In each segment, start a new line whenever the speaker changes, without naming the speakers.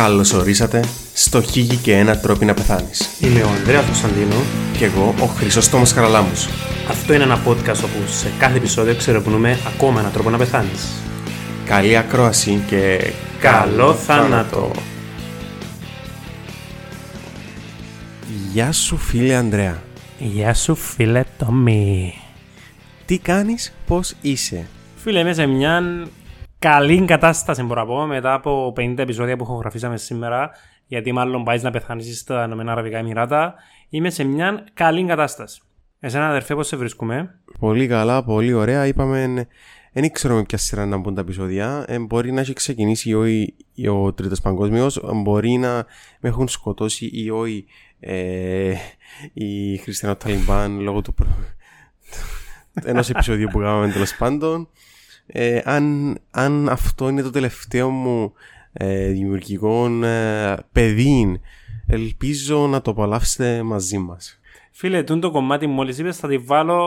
Καλώς ορίσατε στο Χίγη και ένα τρόπο να πεθάνεις.
Είμαι ο Ανδρέας Κωνσταντίνο.
Και εγώ ο Χρυσόστομος Χαραλάμους.
Αυτό είναι ένα podcast όπου σε κάθε επεισόδιο ξερευνούμε ακόμα έναν τρόπο να πεθάνεις.
Καλή ακρόαση και
Καλό θάνατο!
Γεια σου φίλε Ανδρέα.
Γεια σου φίλε Τόμι.
Τι κάνεις, πώς είσαι;
Φίλε, είμαι σε μια καλή κατάσταση μπορώ να πω μετά από 50 επεισόδια που ηχογραφήσαμε σήμερα γιατί μάλλον πάεις να πεθάνεις στα Ηνωμένα Αραβικά Εμμυράτα είμαι σε μια καλή κατάσταση. Εσένα αδερφέ πώς σε βρίσκουμε;
Πολύ καλά, πολύ ωραία. Είπαμε, δεν ήξερα με ποια σειρά να μπουν τα επεισόδια. Ε, μπορεί να έχει ξεκινήσει ή όχι ο Τρίτος Παγκόσμιος, μπορεί να με έχουν σκοτώσει ή όχι ε, οι Χριστιανό Ταλιμπάν λόγω του προ... ενός επεισοδίου που κάναμε τέλος πάντων. Ε, αν, αν αυτό είναι το τελευταίο μου ε, δημιουργικό ε, παιδί, ελπίζω να το απολαύσετε μαζί μας.
Φίλε, τούν το κομμάτι μόλις είπες θα, τη βάλω,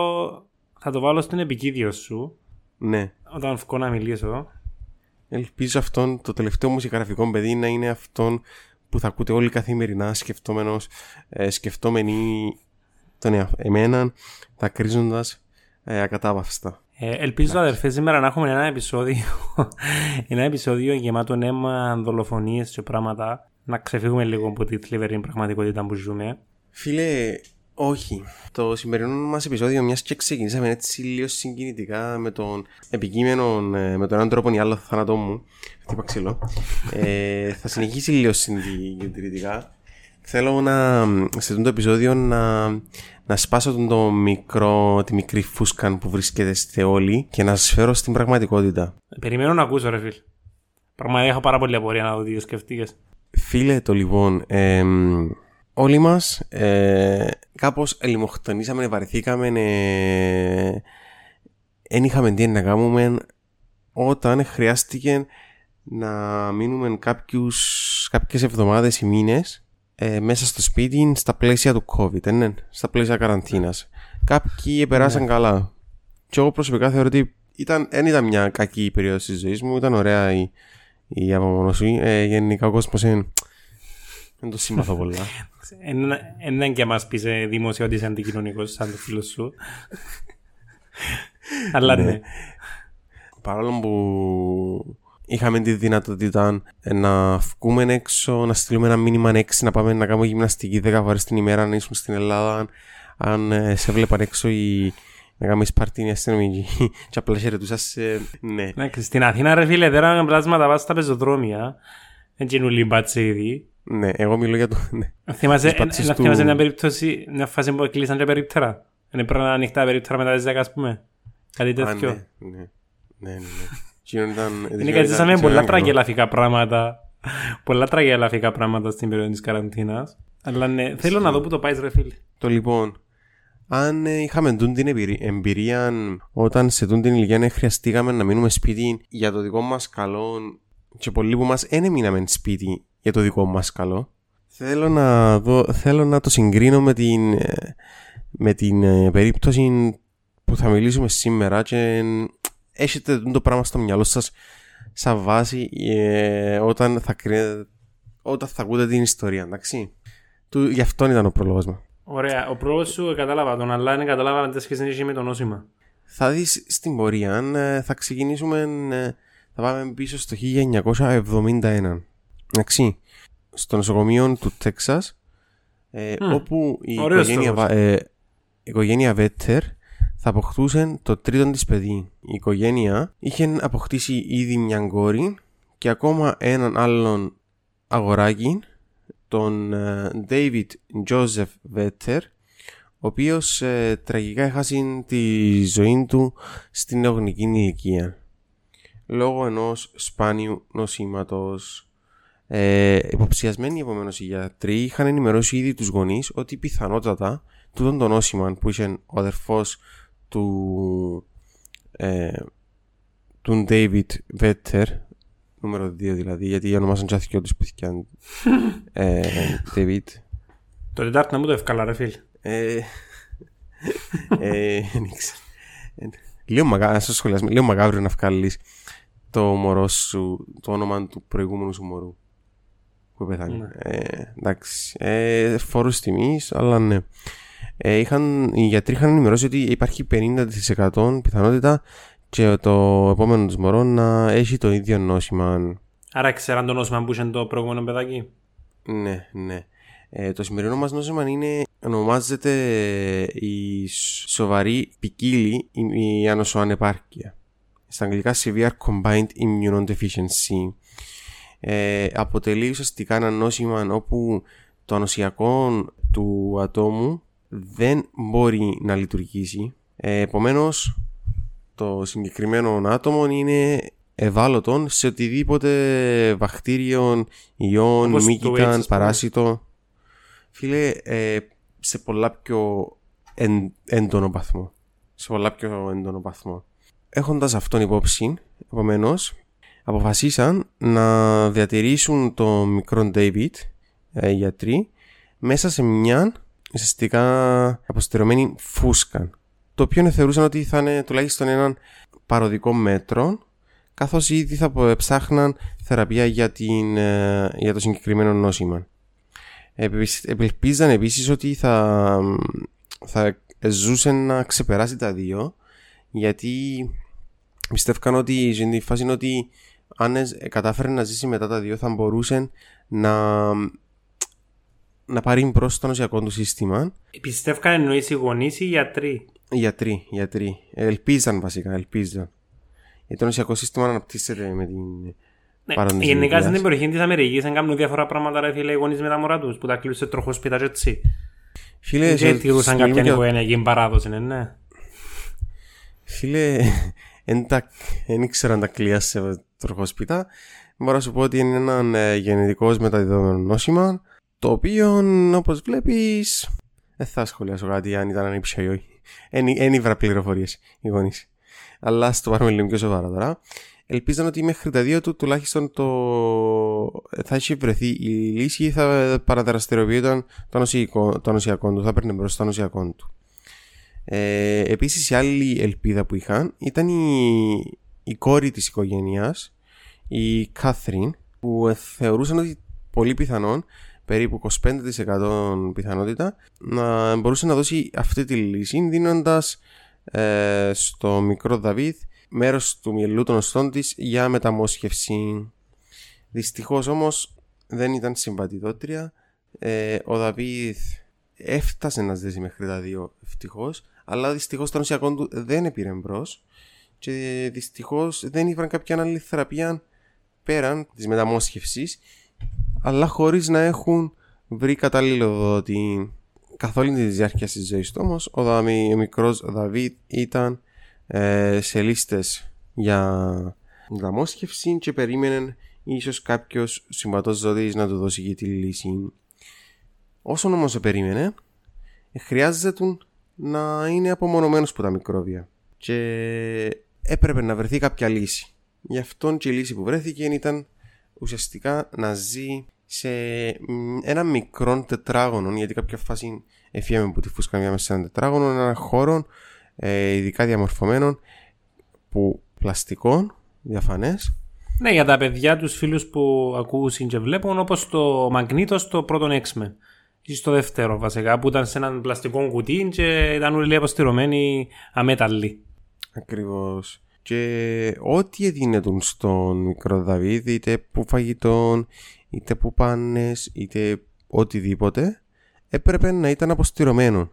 θα το βάλω στην επικίδιο σου
Ναι.
όταν βγω να μιλήσω.
Ελπίζω αυτόν το τελευταίο μουσικογραφικό παιδί να είναι αυτόν που θα ακούτε όλοι καθημερινά σκεφτόμενος, ε, σκεφτόμενοι τον εα- εμένα, τα κρίζοντας ε, ακατάπαυστα.
Ε, ελπίζω αδερφέ σήμερα να έχουμε ένα επεισόδιο ένα επεισόδιο γεμάτο αίμα, δολοφονίες και πράγματα να ξεφύγουμε λίγο από τη θλιβερή πραγματικότητα που ζούμε.
Φίλε, όχι. Το σημερινό μας επεισόδιο, μιας και ξεκινήσαμε έτσι λίγο συγκινητικά με τον επικείμενο, ε, με τον έναν τρόπο ή άλλο θάνατό μου, χτύπα ξύλο, ε, θα συνεχίσει λίγο συντηρητικά. Θέλω να, σε αυτό το επεισόδιο να, να σπάσω τον το μικρό, τη μικρή φούσκα που βρίσκεται όλοι και να σας φέρω στην πραγματικότητα.
Περιμένω να ακούσω ρε φίλ. Πραγματικά έχω πάρα πολύ απορία να δω τι σκεφτείκες.
Φίλε το λοιπόν, εμ, όλοι μας ε, κάπως ελιμοκτονήσαμε, βαρεθήκαμε, ε, δεν είχαμε τι να κάνουμε όταν χρειάστηκε να μείνουμε κάποιους, κάποιες εβδομάδες ή μήνες ε, μέσα στο σπίτι στα πλαίσια του COVID, ε, ναι, στα πλαίσια καραντίνας. Κάποιοι περάσαν καλά. Και εγώ προσωπικά θεωρώ ότι ήταν, δεν ήταν μια κακή περίοδος της ζωής μου, ήταν ωραία η, η απομονωσή. Ε, γενικά ο κόσμος είναι... Δεν το συμπαθώ πολλά.
Έναν και μας πεις ε, δημόσια ότι είσαι αντικοινωνικός σαν το φίλο σου. Αλλά ναι.
Παρόλο που είχαμε τη δυνατότητα να βγούμε έξω, να στείλουμε ένα μήνυμα έξι, να πάμε να κάνουμε γυμναστική 10 φορές την ημέρα, να ήσουν στην Ελλάδα, αν ε, σε βλέπαν έξω ή να κάνεις πάρτι αστυνομική και απλά χαιρετούσας σε... Ναι.
Ναι, και Στην Αθήνα ρε φίλε δέραμε πλάσματα πας στα πεζοδρόμια. Δεν γίνουν μπάτσε ήδη.
Ναι, εγώ μιλώ για το... Ναι.
Θυμάσαι,
Τις πάτσες
να
του-
θυμάσαι μια περίπτωση, μια φάση που κλείσαν και περίπτερα. Είναι πρέπει να είναι ανοιχτά περίπτερα μετά τις 10 ας πούμε. Κάτι
Α,
τέτοιο.
ναι, ναι, ναι, ναι, ναι. Εκείνο ήταν-
Είναι
εκείνο
κάτι
ήταν-
σαν με
εκείνο
πολλά
ήταν
τραγελαφικά πράγματα. πολλά τραγελαφικά πράγματα στην περίοδο της καραντίνας. Αλλά ναι, θέλω να δω που το πάεις ρε φίλε.
Το λοιπόν, αν ε, είχαμε τούν την εμπειρία, εμπειρία όταν σε τούν την ηλικία ε, χρειαστήκαμε να μείνουμε σπίτι για το δικό μας καλό και πολλοί που μας δεν έμειναμε σπίτι για το δικό μας καλό θέλω να, δω, θέλω να το συγκρίνω με την, ε, με την ε, περίπτωση που θα μιλήσουμε σήμερα και ε, έχετε τούτο το πράγμα στο μυαλό σας σαν βάση ε, όταν, θα, κρίνετε- όταν θα ακούτε την ιστορία, εντάξει. Του, γι' αυτόν ήταν ο προλόγος μου.
Ωραία, ο πρόεδρος σου κατάλαβα τον, αλλά δεν κατάλαβα αν σχέση έχει με το νόσημα.
Θα δεις στην πορεία, ε, θα ξεκινήσουμε, ε, θα πάμε πίσω στο 1971. Εντάξει, στο νοσοκομείο του Τέξας, ε,
Μμ,
όπου η
ωραίος
οικογένεια,
τόπος.
Βα- ε, η οικογένεια Βέτερ θα αποκτούσε το τρίτο της παιδί. Η οικογένεια είχε αποκτήσει ήδη μια κόρη και ακόμα έναν άλλον αγοράκι, τον ε, David Joseph Vetter, ο οποίος ε, τραγικά έχασε τη ζωή του στην νεογνική ηλικία λόγω ενός σπάνιου νοσήματος. Ε, υποψιασμένοι επομένως οι γιατροί είχαν ενημερώσει ήδη τους γονείς ότι πιθανότατα τούτον το νόσημα που είχε ο αδερφός του ε, του David Vetter νούμερο 2 δηλαδή γιατί ονομάσαν και αθηκιό τους που θυκιάν ε, David
Το Τετάρτη να μου το ευκάλα ρε φίλε.
ε, ε, δεν ήξερα. Ε, Λίγο μακάβριο, στο σχολιασμό, λίγο μακάβριο να βγάλεις το μωρό σου, το όνομα του προηγούμενου σου μωρού. που πέθανε.
Ναι.
Ε, εντάξει. Ε, φόρους τιμής, αλλά ναι. Ε, είχαν, οι γιατροί είχαν ενημερώσει ότι υπάρχει 50% πιθανότητα και το επόμενο της μωρό να έχει το ίδιο νόσημα.
Άρα ξέραν το νόσημα που είχε το προηγούμενο παιδάκι;
Ναι, ναι. Ε, το σημερινό μας νόσημα είναι, ονομάζεται η σ- σοβαρή ποικίλη η, η ανοσοανεπάρκεια. Στα αγγλικά Severe Combined Immunodeficiency. Ε, αποτελεί ουσιαστικά ένα νόσημα όπου το ανοσιακό του ατόμου δεν μπορεί να λειτουργήσει. Ε, επομένως, το συγκεκριμένο άτομο είναι ευάλωτο σε οτιδήποτε βακτήριο, ιόν,
Όπως το AIDS,
μύκηταν,
ας πούμε.
παράσιτο. Φίλε, ε, σε πολλά πιο εν, έντονο βαθμό. Σε πολλά πιο έντονο βαθμό. Έχοντας αυτόν υπόψη, επομένως, αποφασίσαν να διατηρήσουν το μικρό David, ε, οι γιατροί, μέσα σε μια ουσιαστικά αποστερωμένη φούσκα. Το οποίο θεωρούσαν ότι θα είναι τουλάχιστον έναν παροδικό μέτρο, καθώς ήδη θα ψάχναν θεραπεία για, την, ε, για το συγκεκριμένο νόσημα. Επίσης- Ελπίζαν επίσης ότι θα, θα ζούσε να ξεπεράσει τα δύο, γιατί πιστεύκαν ότι η ζωή φάση είναι ότι αν ε, κατάφερε να ζήσει μετά τα δύο θα μπορούσε να, να πάρει μπρος στο νοσιακό του σύστημα.
Πιστεύκαν εννοείς οι γονείς ή οι γιατροί.
Γιατροί, γιατροί. Ελπίζαν βασικά, ελπίζαν. Γιατί το νοσιακό σύστημα αναπτύσσεται με την
Ναι,
παρόνες
γενικά
ηλικίας.
στην περιοχή της Αμερικής αν κάνουν διάφορα πράγματα ρε φίλε οι γονείς με τα μωρά τους που τα κλείνουν σε τροχόσπιτα και έτσι.
Φίλε,
Δεν
σε-
τηρούσαν
μιλούμε
κάποια
για-
οικογενειακή παράδοση, ναι, ναι.
Φίλε, εν τα- εν ήξεραν τα κλεία σε τροχόσπιτα. Μπορώ να σου πω ότι είναι ένα ε, γενετικό μεταδιδόμενος νόσημα, το οποίο, όπως βλέπεις, δεν θα σχολιάσω κάτι αν ήταν ανήψια ή όχι. Εν ήβρα πληροφορίες οι γονείς. Αλλά ας το πάρουμε λίγο πιο σοβαρά τώρα. Ελπίζαν ότι μέχρι τα δύο του τουλάχιστον το... θα έχει βρεθεί η λύση ή θα παραδραστηριοποιούνταν το νοσιακό, το νοσιακό του, θα παίρνει μπροστά το νοσιακό του. Ε, επίσης η άλλη ελπίδα που είχαν ήταν η, η κόρη της οικογένειας, η Κάθριν, που ε, θεωρούσαν ότι πολύ πιθανόν, περίπου 25% πιθανότητα, να μπορούσε να δώσει αυτή τη λύση, δίνοντας ε, στο μικρό Δαβίδ μέρος του μυελού των οστών της για μεταμόσχευση. Δυστυχώς όμως δεν ήταν συμβατιδότρια. Ε, ο Δαβίδ έφτασε να ζήσει μέχρι τα δύο ευτυχώς, αλλά δυστυχώς το νοσιακό του δεν επήρε μπρος και δυστυχώς δεν ήβραν κάποια άλλη θεραπεία πέραν της μεταμόσχευσης αλλά χωρίς να έχουν βρει κατάλληλο δότη καθ' όλη τη διάρκεια της ζωής του όμως ο, Δαμι, ο μικρός Δαβίδ ήταν ε, σε λίστες για μεταμόσχευση και περίμενε ίσως κάποιος συμβατός ζωής να του δώσει και τη λύση Όσον όμως περίμενε, χρειάζεται να είναι απομονωμένος από τα μικρόβια και έπρεπε να βρεθεί κάποια λύση. Γι' αυτόν και η λύση που βρέθηκε ήταν ουσιαστικά να ζει σε μ, ένα μικρό τετράγωνο, γιατί κάποια φάση εφιέμε που τη φούσκα μια μέσα σε ένα τετράγωνο, ένα χώρο ε, ειδικά διαμορφωμένο που πλαστικών, διαφανές
Ναι, για τα παιδιά, τους φίλους που ακούσουν και βλέπουν, όπως το Μαγνήτος στο πρώτο X-Men. Ή στο δεύτερο βασικά, που ήταν σε έναν πλαστικό κουτί και ήταν όλοι αποστηρωμένοι αμέταλλοι.
Ακριβώς. Και ό,τι έδινε τον στον μικρό Δαβίδ, είτε που φαγητόν, είτε που πάνες, είτε οτιδήποτε, έπρεπε να ήταν αποστηρωμένο.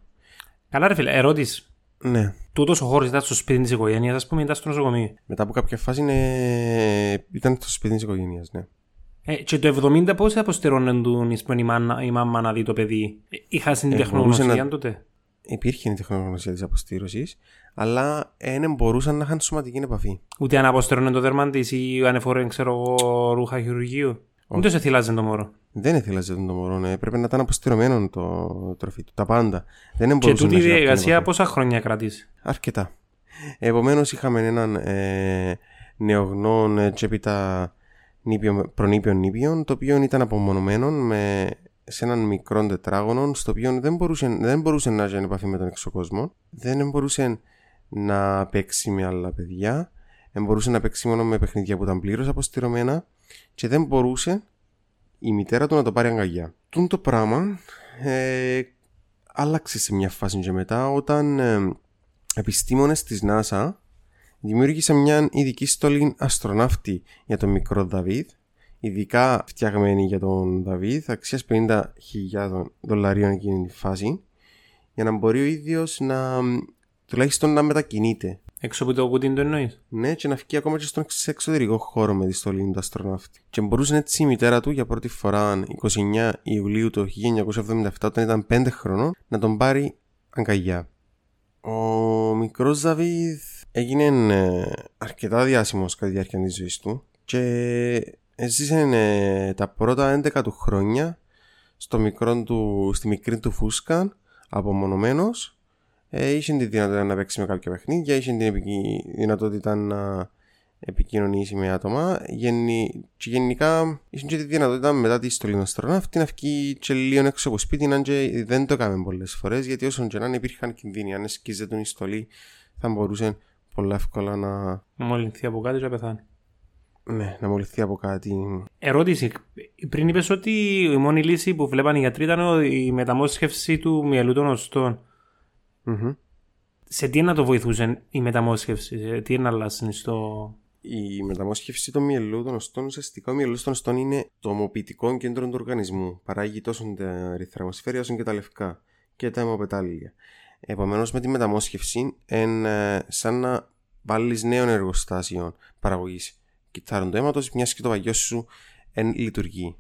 Καλά ρε φίλε, ερώτηση.
Ναι.
Τούτος ο χώρος ήταν στο σπίτι της οικογένειας, ας πούμε, ήταν στο νοσοκομείο.
Μετά από κάποια φάση είναι... ήταν στο σπίτι της οικογένειας, ναι.
Ε, και το 70 πώς αποστηρώνουν τον εις πούμε, η, μάνα, η μάμα να δει το παιδί; Ε, Είχα στην
Ε,
τεχνογνωσία
μπορούσε να-
τότε;
Υπήρχε η τεχνογνωσία της αποστήρωσης, αλλά δεν μπορούσαν να είχαν σωματική επαφή.
Ούτε αν αποστηρώνουν το δέρμα της ή αν εφορούν, ξέρω εγώ, ρούχα χειρουργείου; Ούτε σε θυλάζουν το μωρό.
Δεν ήθελαζε τον το μωρό, ναι. έπρεπε να ήταν αποστηρωμένο το τροφή του, τα πάντα. Δεν
Και
μπορούσε
τούτη
να
η
έχει κάποια
διαδικασία
επαφή.
πόσα χρόνια κρατήσει.
Αρκετά. Επομένως, είχαμε έναν ε, νεογνών ε, και έπειτα νήπιο, προνήπιον νήπιον, το οποίο ήταν απομονωμένο με, σε έναν μικρό τετράγωνο, στο οποίο δεν μπορούσε, δεν μπορούσε να έχει επαφή με τον εξωκόσμο, δεν μπορούσε να παίξει με άλλα παιδιά, δεν μπορούσε να παίξει μόνο με παιχνίδια που ήταν πλήρως αποστηρωμένα και δεν μπορούσε η μητέρα του να το πάρει αγκαλιά. Τούν το πράγμα ε, άλλαξε σε μια φάση και μετά όταν ε, επιστήμονες της NASA δημιούργησαν μια ειδική στολή αστροναύτη για τον μικρό Δαβίδ ειδικά φτιαγμένη για τον Δαβίδ αξίας 50.000 δολαρίων εκείνη τη φάση για να μπορεί ο ίδιος να τουλάχιστον να μετακινείται
Έξω από το κουτί το εννοείς.
ναι, και να φύγει ακόμα και στον εξ- εξωτερικό χώρο με τη στολή του αστροναύτη. Και μπορούσε έτσι η μητέρα του για πρώτη φορά 29 Ιουλίου του 1977, όταν ήταν 5 χρονών, να τον πάρει αγκαλιά. Ο μικρός Δαβίδ έγινε ε, αρκετά διάσημος κατά τη διάρκεια της ζωής του και έζησε ε, τα πρώτα 11 του χρόνια στο μικρό του, στη μικρή του φούσκα απομονωμένος ε, είχε τη δυνατότητα να παίξει με κάποια παιχνίδια, είχε την επικοι... δυνατότητα να επικοινωνήσει με άτομα Γενι... και γενικά είχε και τη δυνατότητα μετά τη στολή των αστροναύτη να βγει και λίγο έξω από σπίτι αν και δεν το έκαμε πολλές φορές γιατί όσον και να είναι υπήρχαν κινδύνοι αν σκίζεται η στολή θα μπορούσε πολλά εύκολα να,
Να μολυνθεί από κάτι και να πεθάνει.
ναι, να μολυθεί από κάτι
Ερώτηση. Πριν είπες ότι η μόνη λύση που βλέπαν οι γιατροί ήταν η μεταμόσχευση του μυαλού των οστών.
Μμμ.
Σε τι να το βοηθούσε η μεταμόσχευση, σε τι να αλλάξει στο.
Η μεταμόσχευση των μυελού των οστών, ουσιαστικά ο μυελός των οστών είναι το ομοποιητικό κέντρο του οργανισμού. Παράγει τόσο τα ερυθραμοσφαίρια όσο και τα λευκά και τα αιμοπετάλια. Επομένως, με τη μεταμόσχευση, είναι σαν να βάλεις νέων εργοστάσιων παραγωγής κυτάρων του αίματος, μιας και το παγιό σου εν λειτουργεί.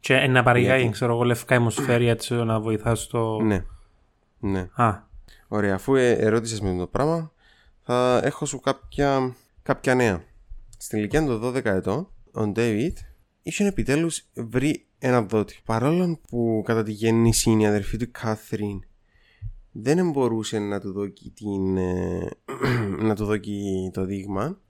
Και ε, να παρηγάει,
Γιατί;
ξέρω εγώ, λευκά αιμοσφαίρια έτσι να βοηθάς στο.
Ναι. Ναι.
Α,
Ωραία, αφού ε, ερώτησες με το πράγμα, θα έχω σου κάποια, κάποια νέα. Στην ηλικία των 12 ετών, ο Ντέιβιτ είχε επιτέλους βρει ένα δότη. Παρόλο που κατά τη γέννηση η αδερφή του Κάθριν δεν μπορούσε να του δώσει την, ε, να του δώσει το δείγμα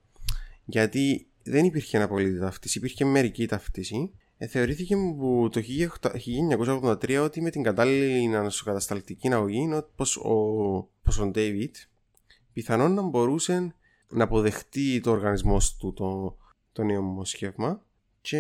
γιατί δεν υπήρχε απολύτη ταύτιση, υπήρχε μερική ταύτιση. Ε, θεωρήθηκε που το 1983 ότι με την κατάλληλη ανασοκατασταλτική αγωγή πως ο, πως ο David πιθανόν να μπορούσε να αποδεχτεί το οργανισμό του το, το νέο μοσχεύμα και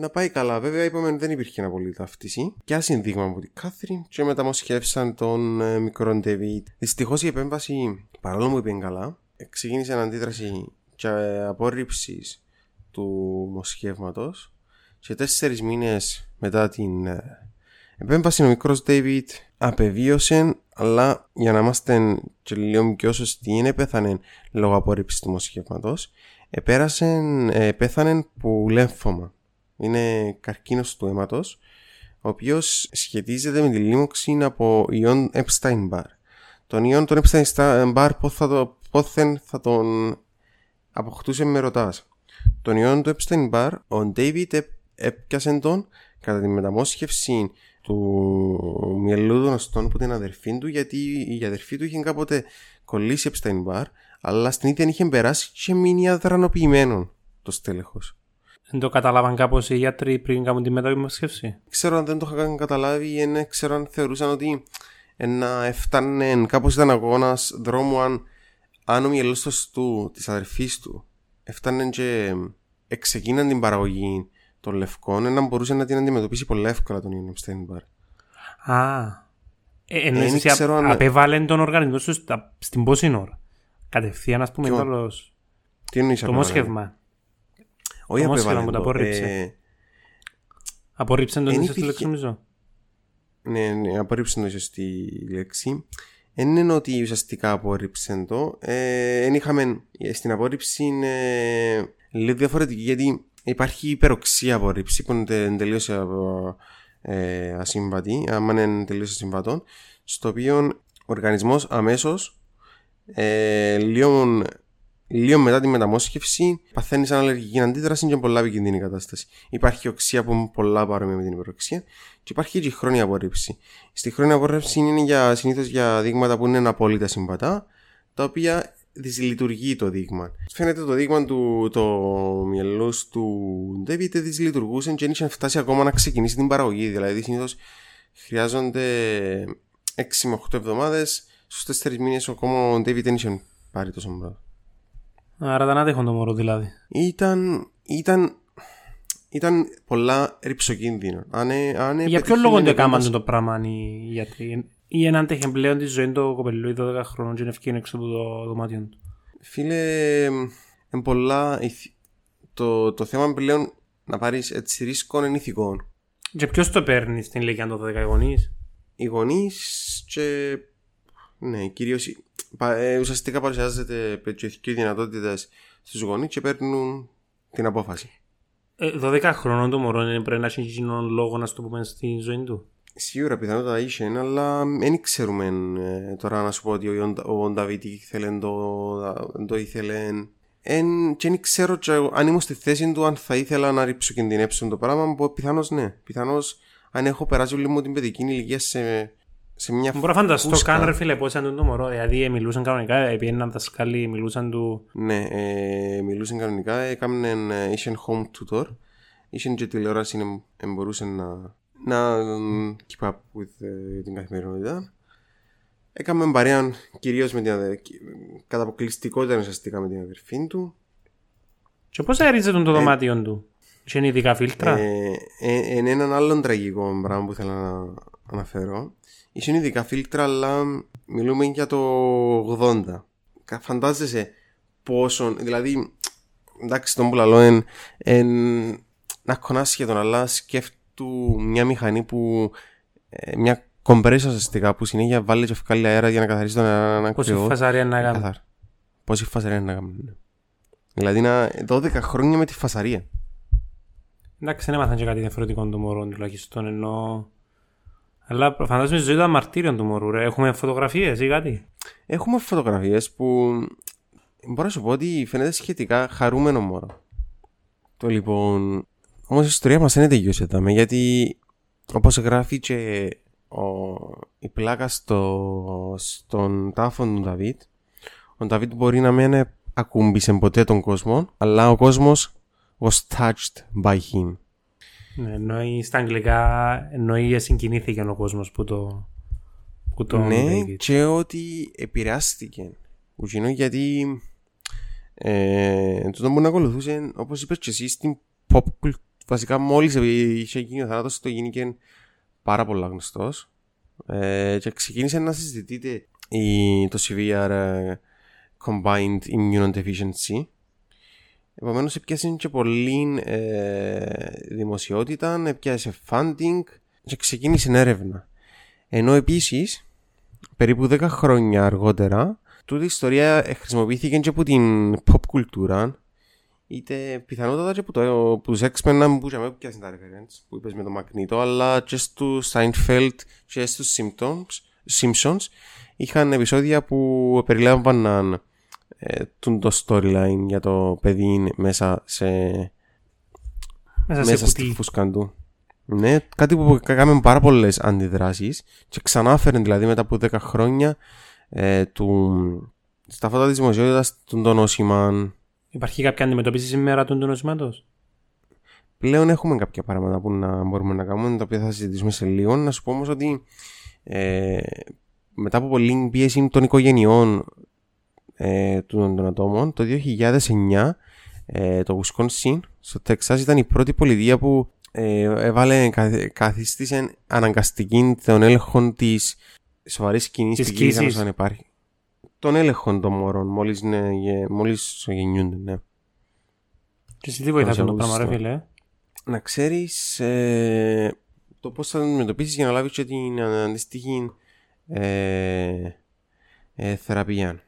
να πάει καλά. Βέβαια, είπαμε δεν υπήρχε απολύτη ταύτιση. Και ένα συνδείγμα από την Κάθριν και μεταμοσχεύσαν τον ε, μικρό David. Δυστυχώς η επέμβαση, παρόλο που είπε καλά, ξεκίνησε αντίδραση και απόρριψης του μοσχεύματος και τέσσερις μήνες μετά την ε, επέμβαση ο μικρός David απεβίωσε αλλά για να είμαστε και λίγο πιο σωστοί είναι πέθανε λόγω απόρριψης του μοσχεύματος επέρασε, ε, πέθανε που λέμφωμα. Είναι καρκίνος του αίματος ο οποίος σχετίζεται με τη λίμωξη από ιόν Epstein-Barr τον ιόν τον Epstein-Barr πώς θα, το, πόθεν θα τον αποκτούσε με ρωτάς. Τον ιόν του Epstein-Barr ο David ε, έπιασε τον κατά τη μεταμόσχευση του μυελού των οστών από την αδερφή του γιατί η αδερφή του είχε κάποτε κολλήσει Epstein-Barr αλλά στην ίδια είχε περάσει και μείνει αδρανοποιημένο το στέλεχος.
δεν το καταλάβαν κάπως οι γιατροί πριν κάνουν τη μεταμόσχευση;
Ξέρω αν δεν το είχαν καταλάβει ή δεν ξέρω αν θεωρούσαν ότι ε, να έφτανε κάπως ήταν αγώνας δρόμου αν, αν ο μυελός του οστού της αδερφής του έφτανε και εξεκίναν την παραγωγή των λευκών να μπορούσε να την αντιμετωπίσει πολύ εύκολα τον Ιωάννη Στέινμπαρ.
Α. Ε, εννοείς
δεν
εσύ
ξέρω
α-
αν-
απέβαλε τον οργανισμό σου στα- στην πόση ώρα. Κατευθείαν, ας πούμε,
Ποιο;
τέλος,
Τι εννοείς
το
απέβαλε;
μόσχευμα.
Όχι
το μόσχευμα
απέβαλε
που το
το.
απόρριψε.
Ε,
Απορρίψαν τον
Εν
ίσως τη
υπήρχε-
λέξη, νομίζω.
ναι, ναι, απορρίψε το ίσως τη λέξη. Δεν είναι ότι ουσιαστικά απόρριψε το. Ε, εν είχαμε στην απόρριψη είναι λίγο διαφορετική γιατί υπάρχει υπεροξία απόρριψη που είναι τελείως ε, ασύμβατη, άμα είναι τελείως ασύμβατο, στο οποίο ο οργανισμός αμέσως ε, λίγο, λίγο μετά τη μεταμόσχευση παθαίνεις σαν αλλεργική αντίδραση και είναι πολλά επικίνδυνη κατάσταση. Υπάρχει οξία που είναι πολλά παρόμοια με την υπεροξία και υπάρχει και η χρόνια απορρίψη. Στη χρόνια απορρίψη είναι για, συνήθως για δείγματα που είναι απόλυτα συμβατά, τα οποία δυσλειτουργεί το δείγμα. Φαίνεται το δείγμα του το μυαλός του David δυσλειτουργούσε και δεν είχε φτάσει ακόμα να ξεκινήσει την παραγωγή. Δηλαδή συνήθως χρειάζονται 6 με 8 εβδομάδες. Στους 4 μήνες ακόμα ο David δεν είχε πάρει τόσο μπρο.
Άρα ήταν άτεχον το μωρό δηλαδή.
Ήταν, ήταν ήταν πολλά ρηψοκίνδυνο. Αν, ε- αν
Για ποιο λόγο το έκαναν το πράγμα οι γιατροί. Ή έναν άντεχε πλέον της ζωή του κοπελού 12 χρόνων και είναι ευκαιρία έξω από το δωμάτιο του.
Φίλε, εν πολλά, ηθ- το, το θέμα πλέον να πάρεις έτσι ρίσκων είναι ηθικών.
Και ποιος το παίρνει στην ηλικία των 12 γονείς;
Οι γονείς και ναι, κυρίως οι- πα- ε, ουσιαστικά παρουσιάζεται πετσιωτική δυνατότητες στους γονείς και παίρνουν την απόφαση.
Ε, 12 χρόνων το μωρό είναι πρέπει να έχει εκείνον λόγο να σου το πούμε στη ζωή του;
Σίγουρα πιθανότατα είχε, αλλά δεν ξέρουμε ε, τώρα να σου πω ότι ο, ο Νταβίτ ήθελε το, το ήθελε. Εν, και δεν ξέρω και εγώ, αν ήμουν στη θέση του αν θα ήθελα να ριψοκινδυνεύσω το πράγμα που πιθανώς ναι. Πιθανώς αν έχω περάσει όλη μου την παιδική ηλικία σε, σε μια
Μπορώ να φανταστώ
φούσκα.
καν ρε φίλε πώς ήταν το μωρό. Δηλαδή ε, μιλούσαν κανονικά, επειδή έναν δασκάλι μιλούσαν του...
Ναι, ε, μιλούσε κανονικά, έκαμε ε, είχε home tutor, είχε και τηλεόραση, ε, μπορούσε να, να ε, keep up with ε, την καθημερινότητα. Έκαμε παρέα κυρίως με την αδερφή, κατά αποκλειστικότητα ουσιαστικά με την αδερφή του.
Και πώς αερίζεται το δωμάτιο του; Είχε ειδικά φίλτρα;
Ε, ε, εν έναν άλλον τραγικό πράγμα που ήθελα να αναφέρω. Είχε ειδικά φίλτρα, αλλά μιλούμε για το 80. Κα- Φαντάζεσαι πόσο. Δηλαδή, εντάξει, τον που λαλώ εν, εν, να κονάσει σχεδόν, αλλά σκέφτου μια μηχανή που. ε, μια κομπρέσσα ουσιαστικά που συνέχεια βάλει και ευκάλλει αέρα για να καθαρίσει τον αέρα.
Πόση φασαρία να κάνει.
Καθαρ. Πόση φασαρία να κάνουμε. ναι. Δηλαδή, να, 12 χρόνια με τη φασαρία.
Εντάξει, δεν έμαθαν και κάτι διαφορετικό το μωρό τουλάχιστον ενώ... Αλλά φαντάζομαι στη ζωή ήταν μαρτύριο του μωρού ρε. Έχουμε φωτογραφίες ή κάτι;
Έχουμε φωτογραφίες που μπορώ να σου πω ότι φαίνεται σχετικά χαρούμενο μωρό. Το λοιπόν... Όμως η ιστορία μας δεν είναι τελειώσει εδώ, γιατί όπως γράφει και ο, η πλάκα στο, στον τάφο του Νταβίτ, ο Νταβίτ μπορεί να μην ακούμπησε ποτέ τον κόσμο, αλλά ο κόσμος was touched by him.
Ναι, εννοεί στα αγγλικά εννοεί συγκινήθηκε ο κόσμος που το... Που το
ναι,
David.
και ότι επηρεάστηκε. Ουκινό γιατί ε, τούτο που να ακολουθούσε, όπως είπες και εσύ, στην pop culture, βασικά μόλις είχε γίνει ο θάνατος, το γίνηκε πάρα πολλά γνωστός ε, και ξεκίνησε να συζητείται η, το severe ε, combined immune deficiency Επομένως έπιασε και πολύ ε, δημοσιότητα, έπιασε funding και ξεκίνησε έρευνα. Ενώ επίσης, περίπου 10 χρόνια αργότερα, τούτη η ιστορία ε, χρησιμοποιήθηκε και από την pop κουλτούρα, είτε πιθανότατα και από, το, από τους X-Men να μην πούσαμε που πιάσουν τα reference που είπες με το Μαγνήτο, αλλά και στους Seinfeld και στους Simpsons, Simpsons είχαν επεισόδια που περιλάμβαναν ε, τούν το storyline για το παιδί μέσα σε
Μέσα, σε
μέσα στη
κουτί.
φούσκα του. Ναι, κάτι που έκαμε πάρα πολλές αντιδράσεις και ξανά φέρνει δηλαδή μετά από 10 χρόνια ε, του, στα φώτα της δημοσιότητας του το νόσημα.
Υπάρχει κάποια αντιμετώπιση σήμερα του τους; Νοσήματος.
Πλέον έχουμε κάποια πράγματα που να μπορούμε να κάνουμε, τα οποία θα συζητήσουμε σε λίγο. Να σου πω όμως ότι ε, μετά από πολλή πίεση των οικογενειών ε, των, των ατόμων, το 2009 ε, το Wisconsin στο Τεξάς ήταν η πρώτη πολιτεία που ε, έβαλε, καθ- καθίστησε αναγκαστική τον έλεγχο της σοβαρής κοινής
Της
στην κίνηση
κοίησης.
αν υπάρχει. Τον έλεγχο των μωρών μόλις, ναι, γε- μόλις γεννιούνται, ναι.
Και εσύ τι βοηθάς
Όσο
αυτό το πράγμα ρε
ακούσω.
φίλε.
να ξέρεις ε, το πώς θα το αντιμετωπίσεις για να λάβεις και την αντίστοιχη ε, ε, θεραπεία.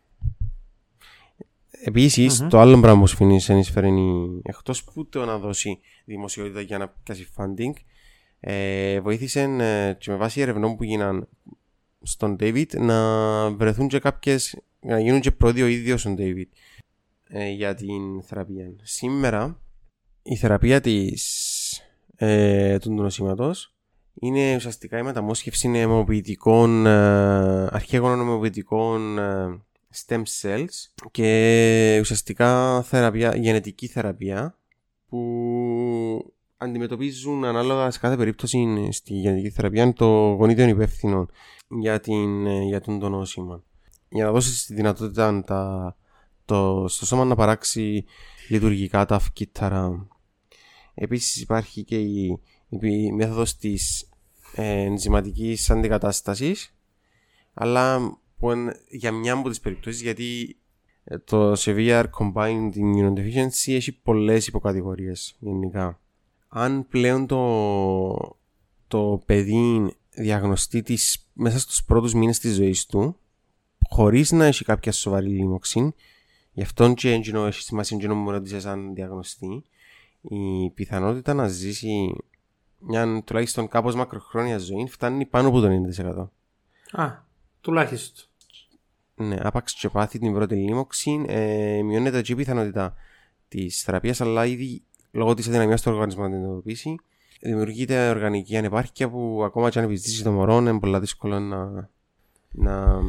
Επίσης,
Μμμ.
το άλλο πράγμα που σου φαίνεται συνεισφέρει είναι εκτός που το να δώσει δημοσιότητα για να πιάσει funding, ε, βοήθησε ε, και με βάση ερευνών που γίναν στον David να βρεθούν και κάποιες, να γίνουν και πρώτοι ο ίδιος ο David ε, για την θεραπεία. Σήμερα η θεραπεία της ε, του νοσήματος είναι ουσιαστικά η μεταμόσχευση αιμοποιητικών ε, αρχαίγωνων αιμοποιητικών ε, stem cells και ουσιαστικά θεραπεία, γενετική θεραπεία που αντιμετωπίζουν ανάλογα σε κάθε περίπτωση στη γενετική θεραπεία το γονίδιο υπεύθυνο για, την, ε, για τον το νόσημα. Για να δώσεις τη δυνατότητα τα, το, στο σώμα να παράξει λειτουργικά τα κύτταρα Επίσης υπάρχει και η, η μέθοδος της ε, ενζηματικής αντικατάστασης αλλά που είναι για μια από τις περιπτώσεις γιατί ε, το Severe Combined Immunodeficiency έχει πολλές υποκατηγορίες γενικά. Αν πλέον το, το παιδί διαγνωστεί της, μέσα στους πρώτους μήνες της ζωής του χωρίς να έχει κάποια σοβαρή λίμωξη γι' αυτό και έγινε έχει σημασία και μου ρώτησες σαν διαγνωστή η πιθανότητα να ζήσει μια τουλάχιστον κάπως μακροχρόνια ζωή φτάνει πάνω από το
90%. Α, τουλάχιστον.
Ναι, άπαξ και πάθει την πρώτη λίμωξη, ε, μειώνεται και η πιθανότητα της θεραπείας, αλλά ήδη λόγω της αδυναμίας του οργανισμού να την αντιμετωπίσει, δημιουργείται οργανική ανεπάρκεια που ακόμα και αν επιζητήσει το μωρό είναι πολύ δύσκολο να. να...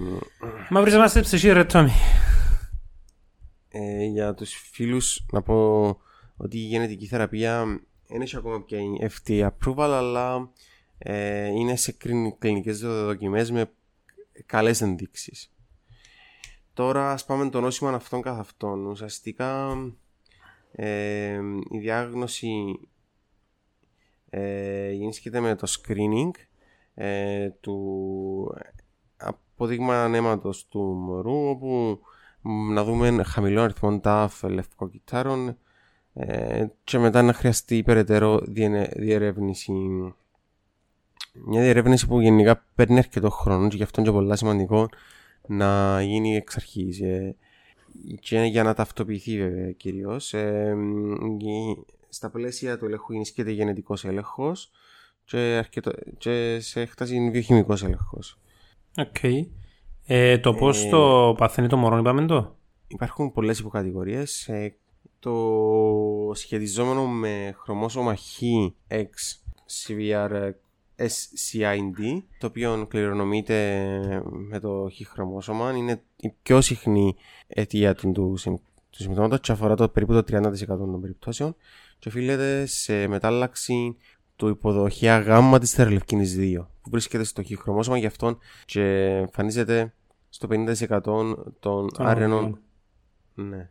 Μα βρισκόμαστε ψυχή, ρε Τόμι.
Ε, για τους φίλους να πω ότι η γενετική θεραπεία δεν έχει ακόμα πια FT approval, αλλά ε, είναι σε κλινικές δοκιμές με καλές ενδείξεις. Τώρα ας πάμε το νόσημα αυτών καθ' αυτών. Ουσιαστικά ε, η διάγνωση ε, γίνεται με το screening ε, του αποδείγμα ανέματος του μωρού όπου να δούμε χαμηλό αριθμό τάφ λευκοκυτάρων ε, και μετά να χρειαστεί περαιτέρω διερεύνηση. Μια διερεύνηση που γενικά παίρνει αρκετό χρόνο και γι' αυτό είναι πολύ σημαντικό να γίνει εξ αρχής ε, και για να ταυτοποιηθεί βέβαια κυρίως ε, στα πλαίσια του ελέγχου ενισχύεται γενετικός έλεγχος και, και σε έκταση βιοχημικός έλεγχος.
OK. Okay. Ε, το πώς ε, το παθαίνει το μωρό, είπαμε το;
Υπάρχουν πολλές υποκατηγορίες. Ε, το σχετιζόμενο με χρωμόσωμα X severe SCID, το οποίο κληρονομείται με το χ χρωμόσωμα, είναι η πιο συχνή αιτία του, του, του συμπτώματος και αφορά το περίπου το 30% των περιπτώσεων και οφείλεται σε μετάλλαξη του υποδοχεία γάμμα της θεραλευκίνης 2 που βρίσκεται στο χ χρωμόσωμα γι' αυτό και εμφανίζεται στο 50% των άρενων. Ναι.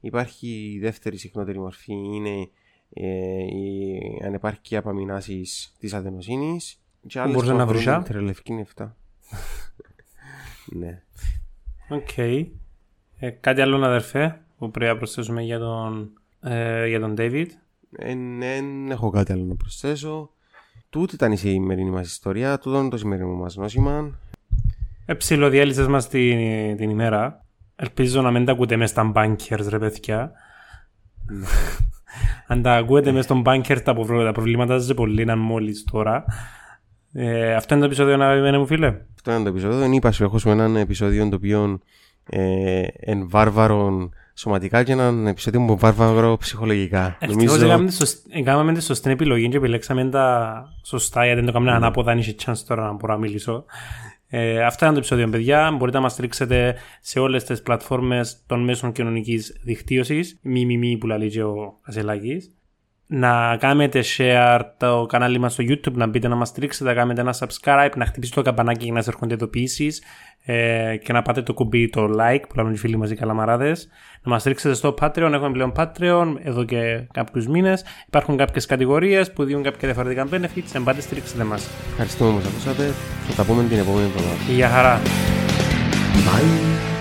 Υπάρχει η δεύτερη συχνότερη μορφή, είναι ε, η ανεπάρκεια απαμεινάσης της αδενοσύνης
και άλλες Μπορείς να βρεις
τρελευκή νεφτά. ναι.
OK. Okay. Ε, κάτι άλλο αδερφέ που πρέπει να προσθέσουμε για τον, ε, για τον David;
Ε, ναι, δεν έχω κάτι άλλο να προσθέσω. Τούτη ήταν η σημερινή μας ιστορία, τούτο είναι το σημερινό μας νόσημα.
Εψιλοδιέλυσες μας την, την ημέρα. Ελπίζω να μην τα ακούτε μέσα στα bunkers ρε παιδιά. Ναι. Αν τα ακούετε μέσα στον bunker τα, τα προβλήματα σας πολύ είναι μόλις τώρα. Ε, αυτό είναι το επεισόδιο να βγαίνει μου φίλε.
Αυτό είναι το επεισόδιο. Δεν είπα σου έχουμε έναν επεισόδιο το οποίο ε, εν βάρβαρο σωματικά και έναν επεισόδιο μου βάρβαρο ψυχολογικά.
Ευτυχώς έκαναμε τη σωστή επιλογή και επιλέξαμε τα σωστά γιατί δεν το κάνουμε ανάποδα αν είχε chance τώρα να μπορώ να μιλήσω. Ε, αυτά είναι το επεισόδιο, παιδιά. Μπορείτε να μας στρίξετε σε όλες τις πλατφόρμες των μέσων κοινωνικής δικτύωσης. Μη, μη, μη, που λέει ο Κασελάκη. Να κάνετε share το κανάλι μας στο YouTube, να μπείτε να μας στρίξετε, να κάνετε ένα subscribe, να χτυπήσετε το καμπανάκι για να σας έρχονται ειδοποιήσεις ε, και να πάτε το κουμπί το like που λένε οι φίλοι μα οι καλαμαράδες. Να μας στρίξετε στο Patreon. Έχουμε πλέον Patreon εδώ και κάποιους μήνες. Υπάρχουν κάποιες κατηγορίες που δίνουν κάποια διαφορετικά benefits. Να πάτε στρίξετε μας.
Ευχαριστούμε που μας ακούσατε. Θα τα πούμε την επόμενη εβδομάδα.
Γεια χαρά.
Bye.